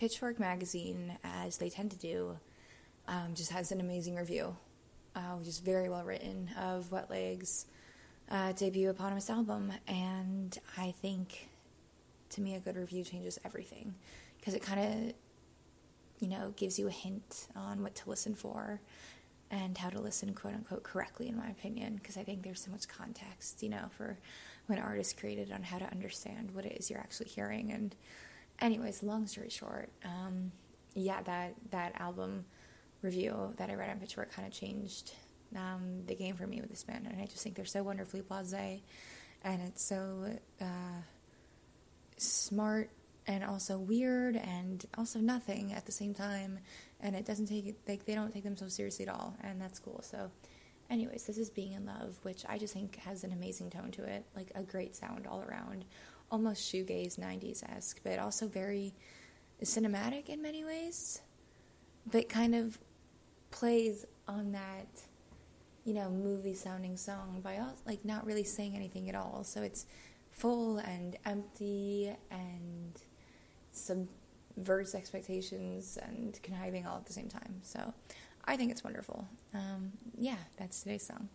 Pitchfork magazine, as they tend to do, um, just has an amazing review, uh, which is very well written of Wet Legs' uh, debut eponymous album, and I think to me a good review changes everything because it kind of you know gives you a hint on what to listen for and how to listen quote unquote correctly in my opinion because i think there's so much context you know for when artists created on how to understand what it is you're actually hearing and anyways long story short um, yeah that that album review that i read on pitchfork kind of changed um, the game for me with this band and i just think they're so wonderfully blasé and it's so uh, smart and also weird and also nothing at the same time and it doesn't take like they don't take them so seriously at all and that's cool so. Anyways this is being in love which i just think has an amazing tone to it like a great sound all around almost shoegaze 90s-esque but also very cinematic in many ways but kind of plays on that you know movie sounding song by all, like not really saying anything at all so it's full and empty and subverts expectations and conniving all at the same time. So I think it's wonderful. Um, yeah, that's today's song.